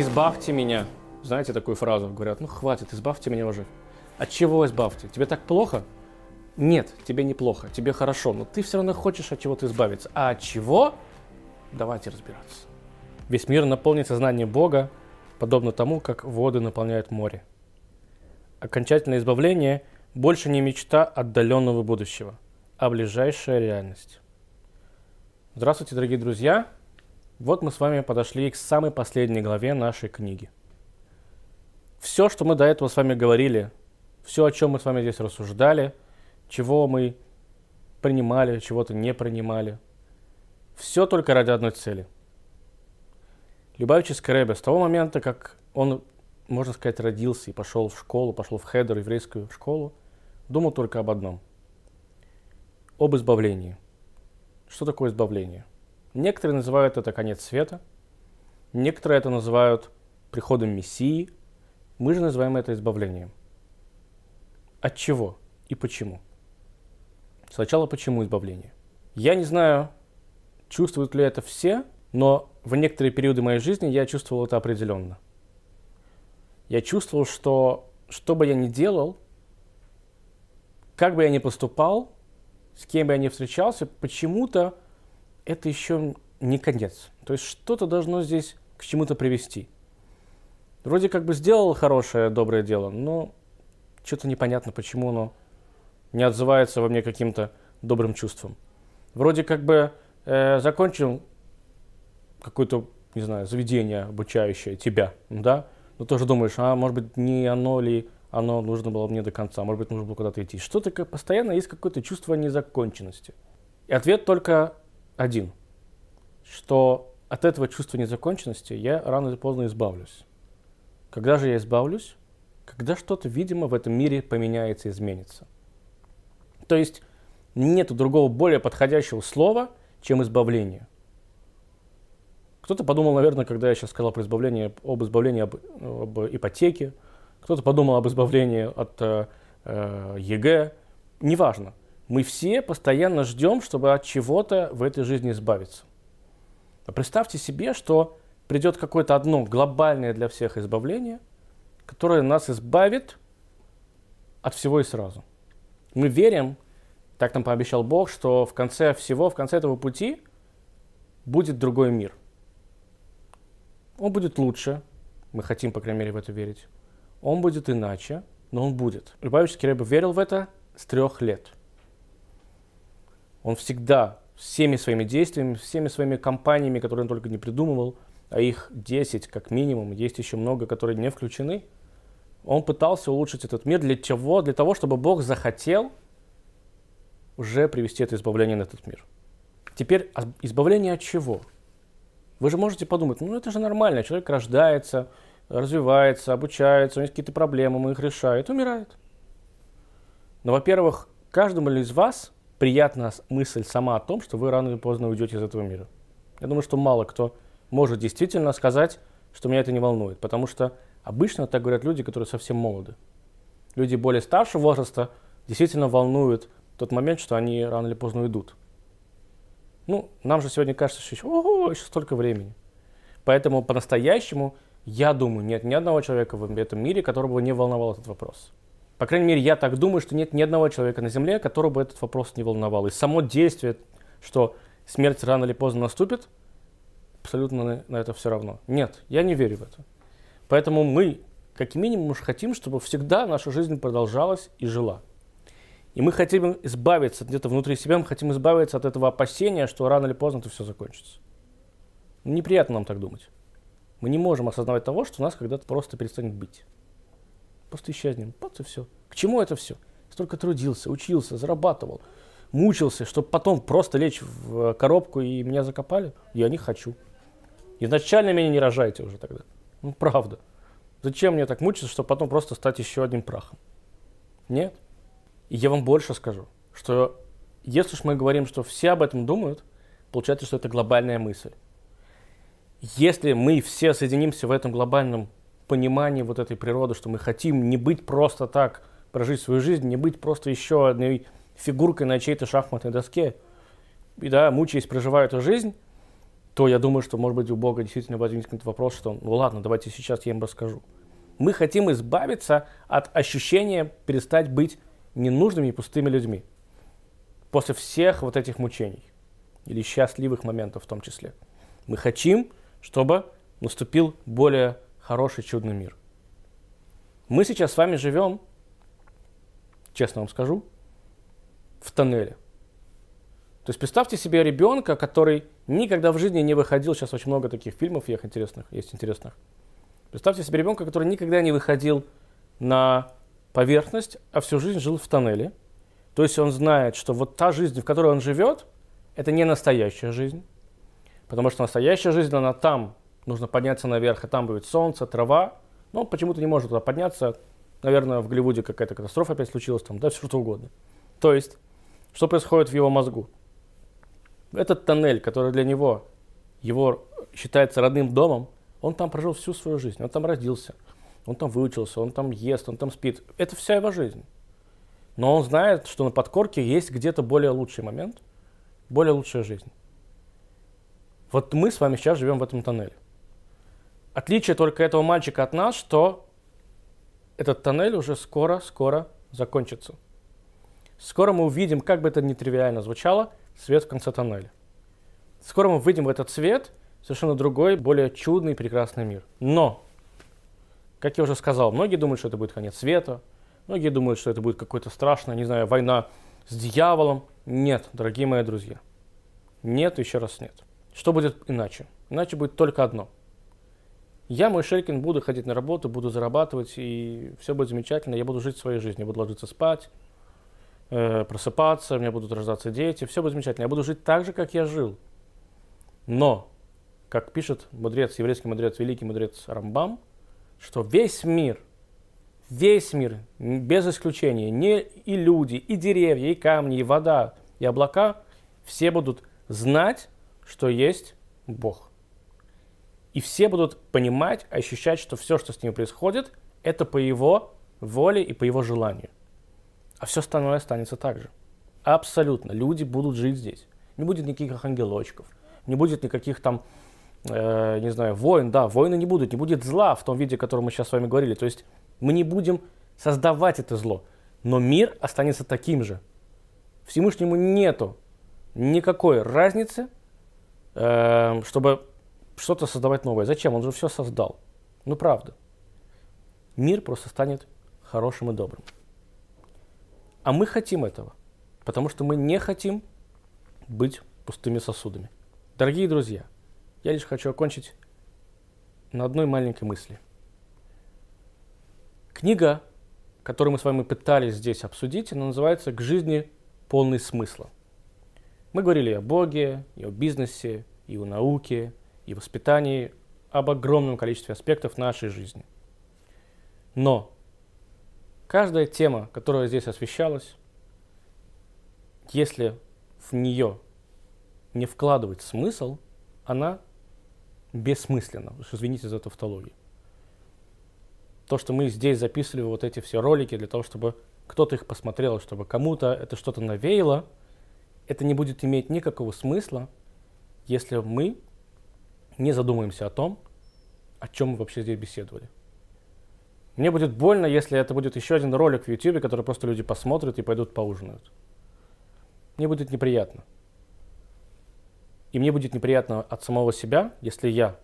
«Избавьте меня». Знаете такую фразу? Говорят, ну хватит, избавьте меня уже. От чего избавьте? Тебе так плохо? Нет, тебе неплохо, тебе хорошо, но ты все равно хочешь от чего-то избавиться. А от чего? Давайте разбираться. Весь мир наполнится знанием Бога, подобно тому, как воды наполняют море. Окончательное избавление больше не мечта отдаленного будущего, а ближайшая реальность. Здравствуйте, дорогие друзья! Вот мы с вами подошли к самой последней главе нашей книги. Все, что мы до этого с вами говорили, все, о чем мы с вами здесь рассуждали, чего мы принимали, чего-то не принимали, все только ради одной цели. Любавичский Рэбе с того момента, как он, можно сказать, родился и пошел в школу, пошел в хедер, еврейскую школу, думал только об одном. Об избавлении. Что такое избавление? Некоторые называют это конец света, некоторые это называют приходом Мессии, мы же называем это избавлением. От чего и почему? Сначала почему избавление? Я не знаю, чувствуют ли это все, но в некоторые периоды моей жизни я чувствовал это определенно. Я чувствовал, что что бы я ни делал, как бы я ни поступал, с кем бы я ни встречался, почему-то это еще не конец. То есть что-то должно здесь к чему-то привести. Вроде как бы сделал хорошее, доброе дело, но что-то непонятно, почему оно не отзывается во мне каким-то добрым чувством. Вроде как бы э, закончил какое-то, не знаю, заведение обучающее тебя, да, но тоже думаешь, а может быть не оно ли, оно нужно было мне до конца, может быть нужно было куда-то идти. Что-то постоянно есть какое-то чувство незаконченности. И ответ только один, что от этого чувства незаконченности я рано или поздно избавлюсь. Когда же я избавлюсь? Когда что-то, видимо, в этом мире поменяется, изменится. То есть нет другого более подходящего слова, чем избавление. Кто-то подумал, наверное, когда я сейчас сказал про избавление, об избавлении об, об ипотеке, кто-то подумал об избавлении от э, ЕГЭ. Неважно. Мы все постоянно ждем, чтобы от чего-то в этой жизни избавиться. Но представьте себе, что придет какое-то одно глобальное для всех избавление, которое нас избавит от всего и сразу. Мы верим, так нам пообещал Бог, что в конце всего, в конце этого пути будет другой мир. Он будет лучше, мы хотим, по крайней мере, в это верить. Он будет иначе, но он будет. Любавический Рэбе верил в это с трех лет – он всегда всеми своими действиями, всеми своими компаниями, которые он только не придумывал, а их 10 как минимум, есть еще много, которые не включены, он пытался улучшить этот мир для чего? Для того, чтобы Бог захотел уже привести это избавление на этот мир. Теперь а избавление от чего? Вы же можете подумать, ну это же нормально, человек рождается, развивается, обучается, у него какие-то проблемы, он их решает, умирает. Но, во-первых, каждому из вас приятна мысль сама о том, что вы рано или поздно уйдете из этого мира. Я думаю, что мало кто может действительно сказать, что меня это не волнует, потому что обычно так говорят люди, которые совсем молоды. Люди более старшего возраста действительно волнуют тот момент, что они рано или поздно уйдут. Ну, нам же сегодня кажется, что еще, ого, еще столько времени. Поэтому по-настоящему, я думаю, нет ни одного человека в этом мире, которого не волновал этот вопрос. По крайней мере, я так думаю, что нет ни одного человека на Земле, которого бы этот вопрос не волновал. И само действие, что смерть рано или поздно наступит, абсолютно на, это все равно. Нет, я не верю в это. Поэтому мы, как минимум, уж хотим, чтобы всегда наша жизнь продолжалась и жила. И мы хотим избавиться где-то внутри себя, мы хотим избавиться от этого опасения, что рано или поздно это все закончится. Неприятно нам так думать. Мы не можем осознавать того, что у нас когда-то просто перестанет быть. Просто исчезнем. Вот и все. К чему это все? Столько трудился, учился, зарабатывал, мучился, чтобы потом просто лечь в коробку и меня закопали. Я не хочу. Изначально меня не рожайте уже тогда. Ну, правда. Зачем мне так мучиться, чтобы потом просто стать еще одним прахом? Нет. И я вам больше скажу, что если уж мы говорим, что все об этом думают, получается, что это глобальная мысль. Если мы все соединимся в этом глобальном понимании вот этой природы, что мы хотим не быть просто так, прожить свою жизнь, не быть просто еще одной фигуркой на чьей-то шахматной доске, и да, мучаясь, проживая эту жизнь, то я думаю, что, может быть, у Бога действительно возникнет вопрос, что, ну ладно, давайте сейчас я им расскажу. Мы хотим избавиться от ощущения перестать быть ненужными и пустыми людьми после всех вот этих мучений или счастливых моментов в том числе. Мы хотим, чтобы наступил более хороший, чудный мир. Мы сейчас с вами живем, честно вам скажу, в тоннеле. То есть представьте себе ребенка, который никогда в жизни не выходил, сейчас очень много таких фильмов есть интересных, есть интересных. Представьте себе ребенка, который никогда не выходил на поверхность, а всю жизнь жил в тоннеле. То есть он знает, что вот та жизнь, в которой он живет, это не настоящая жизнь. Потому что настоящая жизнь, она там. Нужно подняться наверх, и там будет солнце, трава. Но он почему-то не может туда подняться. Наверное, в Голливуде какая-то катастрофа опять случилась, там, да, все что угодно. То есть, что происходит в его мозгу? Этот тоннель, который для него, его считается родным домом, он там прожил всю свою жизнь, он там родился, он там выучился, он там ест, он там спит. Это вся его жизнь. Но он знает, что на подкорке есть где-то более лучший момент, более лучшая жизнь. Вот мы с вами сейчас живем в этом тоннеле. Отличие только этого мальчика от нас, что этот тоннель уже скоро-скоро закончится. Скоро мы увидим, как бы это ни тривиально звучало, свет в конце тоннеля. Скоро мы увидим в этот свет совершенно другой, более чудный, прекрасный мир. Но, как я уже сказал, многие думают, что это будет конец света, многие думают, что это будет какой-то страшная, не знаю, война с дьяволом. Нет, дорогие мои друзья. Нет, еще раз нет. Что будет иначе? Иначе будет только одно. Я, мой Шелькин, буду ходить на работу, буду зарабатывать, и все будет замечательно. Я буду жить своей жизнью, я буду ложиться спать, э, просыпаться, у меня будут рождаться дети, все будет замечательно. Я буду жить так же, как я жил. Но, как пишет мудрец, еврейский мудрец, великий мудрец Рамбам, что весь мир, весь мир, без исключения, не и люди, и деревья, и камни, и вода, и облака, все будут знать, что есть Бог. И все будут понимать, ощущать, что все, что с ним происходит, это по его воле и по его желанию а все остальное останется так же. Абсолютно. Люди будут жить здесь. Не будет никаких ангелочков, не будет никаких там, э, не знаю, войн. Да, войны не будут, не будет зла в том виде, о котором мы сейчас с вами говорили. То есть мы не будем создавать это зло, но мир останется таким же. Всевышнему нету никакой разницы, э, чтобы что-то создавать новое. Зачем? Он же все создал. Ну правда. Мир просто станет хорошим и добрым. А мы хотим этого, потому что мы не хотим быть пустыми сосудами. Дорогие друзья, я лишь хочу окончить на одной маленькой мысли. Книга, которую мы с вами пытались здесь обсудить, она называется «К жизни полный смысла». Мы говорили о Боге, и о бизнесе, и о науке, и воспитании, об огромном количестве аспектов нашей жизни. Но Каждая тема, которая здесь освещалась, если в нее не вкладывать смысл, она бессмысленна. Уж извините за тавтологию. То, что мы здесь записывали вот эти все ролики для того, чтобы кто-то их посмотрел, чтобы кому-то это что-то навеяло, это не будет иметь никакого смысла, если мы не задумаемся о том, о чем мы вообще здесь беседовали. Мне будет больно, если это будет еще один ролик в YouTube, который просто люди посмотрят и пойдут поужинают. Мне будет неприятно. И мне будет неприятно от самого себя, если я,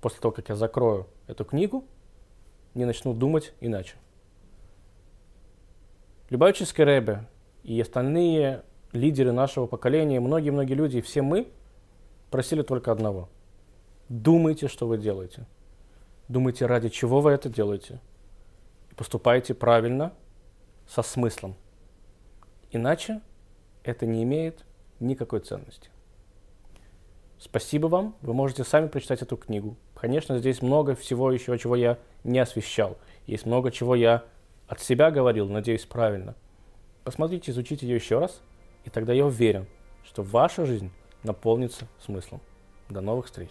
после того, как я закрою эту книгу, не начну думать иначе. Любавический Рэбе и остальные лидеры нашего поколения, многие-многие люди, все мы просили только одного. Думайте, что вы делаете. Думайте, ради чего вы это делаете – поступайте правильно, со смыслом. Иначе это не имеет никакой ценности. Спасибо вам. Вы можете сами прочитать эту книгу. Конечно, здесь много всего еще, чего я не освещал. Есть много чего я от себя говорил, надеюсь, правильно. Посмотрите, изучите ее еще раз, и тогда я уверен, что ваша жизнь наполнится смыслом. До новых встреч!